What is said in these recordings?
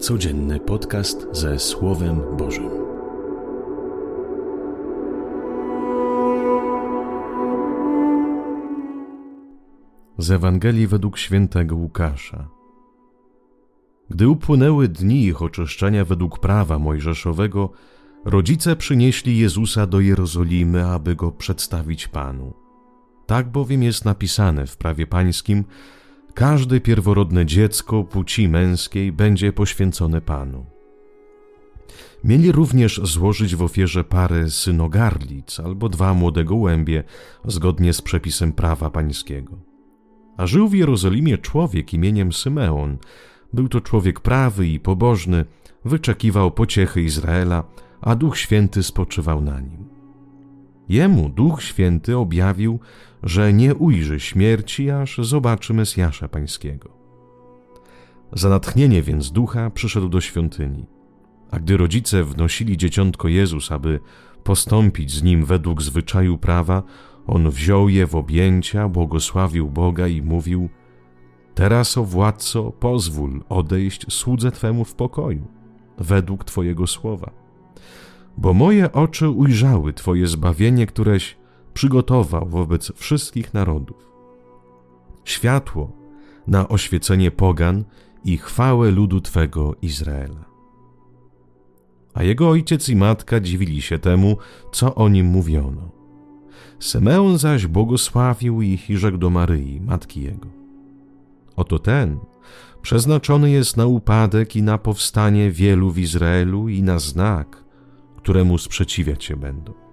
Codzienny podcast ze Słowem Bożym. Z Ewangelii według świętego Łukasza. Gdy upłynęły dni ich oczyszczenia według prawa mojżeszowego, rodzice przynieśli Jezusa do Jerozolimy, aby go przedstawić Panu. Tak bowiem jest napisane w prawie pańskim, każde pierworodne dziecko płci męskiej będzie poświęcone Panu. Mieli również złożyć w ofierze parę synogarlic albo dwa młode gołębie, zgodnie z przepisem prawa pańskiego. A żył w Jerozolimie człowiek imieniem Symeon. Był to człowiek prawy i pobożny, wyczekiwał pociechy Izraela, a Duch Święty spoczywał na nim. Jemu Duch Święty objawił, że nie ujrzy śmierci, aż zobaczy Mesjasza Pańskiego. Za natchnienie więc ducha przyszedł do świątyni. A gdy rodzice wnosili dzieciątko Jezus, aby postąpić z nim według zwyczaju prawa, on wziął je w objęcia, błogosławił Boga i mówił: Teraz, o władco, pozwól odejść słudze Twemu w pokoju, według Twojego słowa. Bo moje oczy ujrzały Twoje zbawienie, któreś przygotował wobec wszystkich narodów. Światło na oświecenie pogan i chwałę ludu Twego Izraela. A jego ojciec i matka dziwili się temu, co o nim mówiono. Semeon zaś błogosławił ich i rzekł do Maryi, matki jego. Oto ten przeznaczony jest na upadek i na powstanie wielu w Izraelu i na znak, któremu sprzeciwiać się będą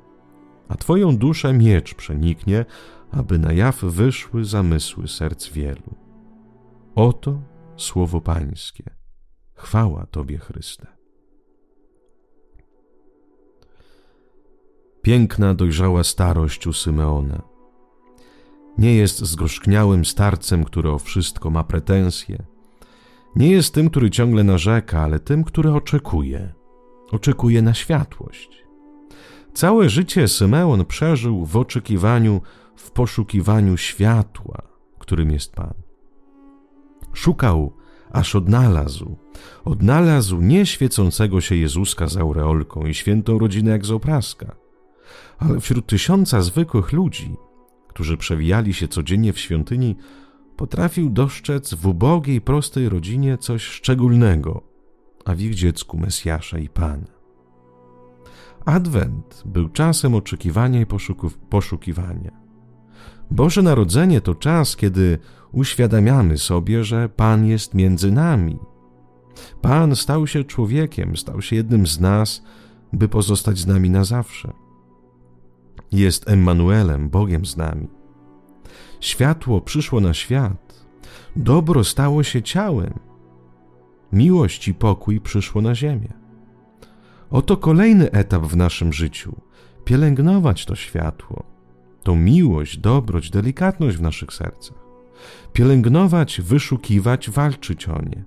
a Twoją duszę miecz przeniknie, aby na jaw wyszły zamysły serc wielu. Oto słowo Pańskie. Chwała Tobie, Chryste. Piękna, dojrzała starość u Symeona. Nie jest zgorzkniałym starcem, który o wszystko ma pretensje. Nie jest tym, który ciągle narzeka, ale tym, który oczekuje. Oczekuje na światłość Całe życie Symeon przeżył w oczekiwaniu, w poszukiwaniu światła, którym jest Pan. Szukał, aż odnalazł. Odnalazł nie świecącego się Jezuska z aureolką i świętą rodzinę jak z opraska, ale wśród tysiąca zwykłych ludzi, którzy przewijali się codziennie w świątyni, potrafił dostrzec w ubogiej, prostej rodzinie coś szczególnego, a w ich dziecku Mesjasza i Pana. Adwent był czasem oczekiwania i poszukiwania. Boże Narodzenie to czas, kiedy uświadamiamy sobie, że Pan jest między nami. Pan stał się człowiekiem, stał się jednym z nas, by pozostać z nami na zawsze. Jest Emmanuelem, Bogiem z nami. Światło przyszło na świat, dobro stało się ciałem, miłość i pokój przyszło na ziemię. Oto kolejny etap w naszym życiu pielęgnować to światło, tą miłość, dobroć, delikatność w naszych sercach. Pielęgnować, wyszukiwać, walczyć o nie.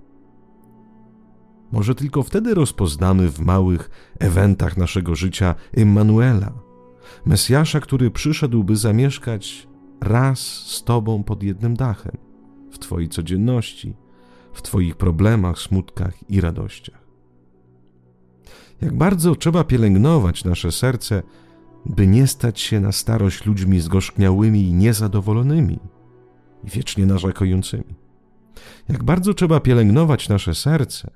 Może tylko wtedy rozpoznamy w małych ewentach naszego życia Immanuela, Mesjasza, który przyszedł, by zamieszkać raz z Tobą pod jednym dachem, w Twojej codzienności, w Twoich problemach, smutkach i radościach jak bardzo trzeba pielęgnować nasze serce, by nie stać się na starość ludźmi zgorzkniałymi i niezadowolonymi i wiecznie narzekającymi. Jak bardzo trzeba pielęgnować nasze serce,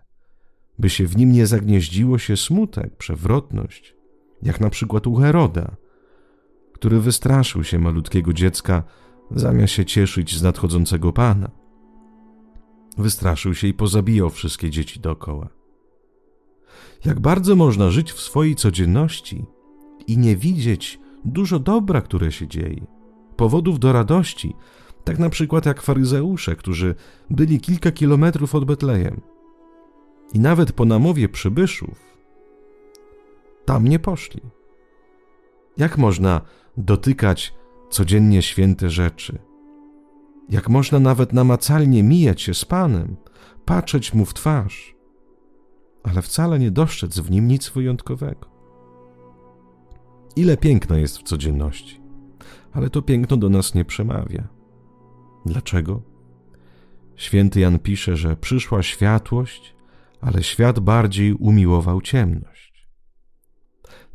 by się w nim nie zagnieździło się smutek, przewrotność, jak na przykład u Heroda, który wystraszył się malutkiego dziecka, zamiast się cieszyć z nadchodzącego Pana. Wystraszył się i pozabijał wszystkie dzieci dookoła. Jak bardzo można żyć w swojej codzienności i nie widzieć dużo dobra, które się dzieje, powodów do radości, tak na przykład jak faryzeusze, którzy byli kilka kilometrów od Betlejem. I nawet po namowie przybyszów tam nie poszli. Jak można dotykać codziennie święte rzeczy? Jak można nawet namacalnie mijać się z Panem, patrzeć mu w twarz? Ale wcale nie dostrzec w nim nic wyjątkowego. Ile piękna jest w codzienności, ale to piękno do nas nie przemawia. Dlaczego? Święty Jan pisze, że przyszła światłość, ale świat bardziej umiłował ciemność.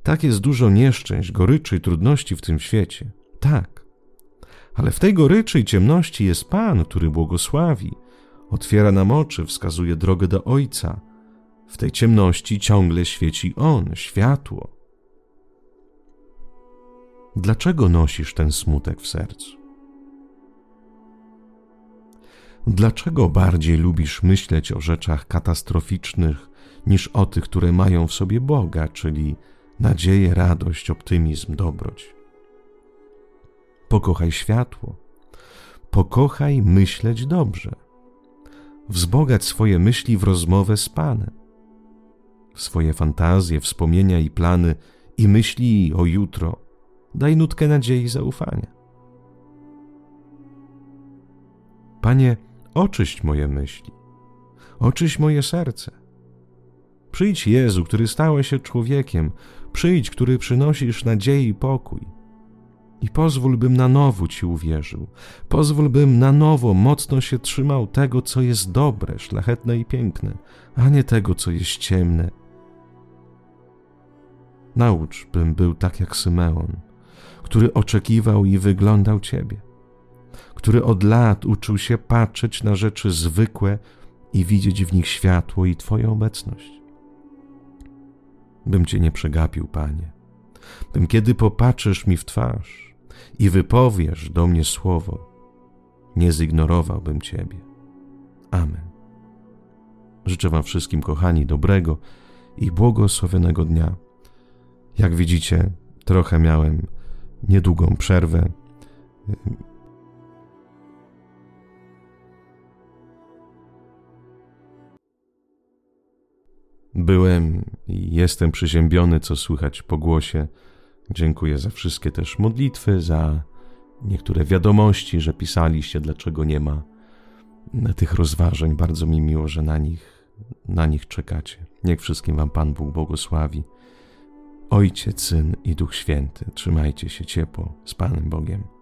Tak jest dużo nieszczęść, goryczy i trudności w tym świecie. Tak. Ale w tej goryczy i ciemności jest Pan, który błogosławi, otwiera nam oczy, wskazuje drogę do Ojca. W tej ciemności ciągle świeci On, światło. Dlaczego nosisz ten smutek w sercu? Dlaczego bardziej lubisz myśleć o rzeczach katastroficznych niż o tych, które mają w sobie Boga, czyli nadzieję, radość, optymizm, dobroć? Pokochaj światło, pokochaj myśleć dobrze, wzbogać swoje myśli w rozmowę z Panem, swoje fantazje, wspomnienia i plany i myśli o jutro daj nutkę nadziei i zaufania. Panie, oczyść moje myśli, oczyść moje serce. Przyjdź Jezu, który stałeś się człowiekiem, przyjdź, który przynosisz nadzieję i pokój. I pozwól, bym na nowo Ci uwierzył. Pozwól, bym na nowo mocno się trzymał tego, co jest dobre, szlachetne i piękne, a nie tego, co jest ciemne. Naucz, bym był tak jak Symeon, który oczekiwał i wyglądał Ciebie, który od lat uczył się patrzeć na rzeczy zwykłe i widzieć w nich światło i Twoją obecność. Bym Cię nie przegapił, Panie, bym kiedy popatrzysz mi w twarz i wypowiesz do mnie słowo, nie zignorowałbym Ciebie. Amen. Życzę Wam wszystkim, kochani, dobrego i błogosławionego dnia. Jak widzicie, trochę miałem niedługą przerwę. Byłem i jestem przyziębiony, co słychać po głosie. Dziękuję za wszystkie też modlitwy, za niektóre wiadomości, że pisaliście, dlaczego nie ma tych rozważań. Bardzo mi miło, że na nich, na nich czekacie. Niech wszystkim Wam Pan Bóg błogosławi. Ojciec, Syn i Duch Święty, trzymajcie się ciepło z Panem Bogiem.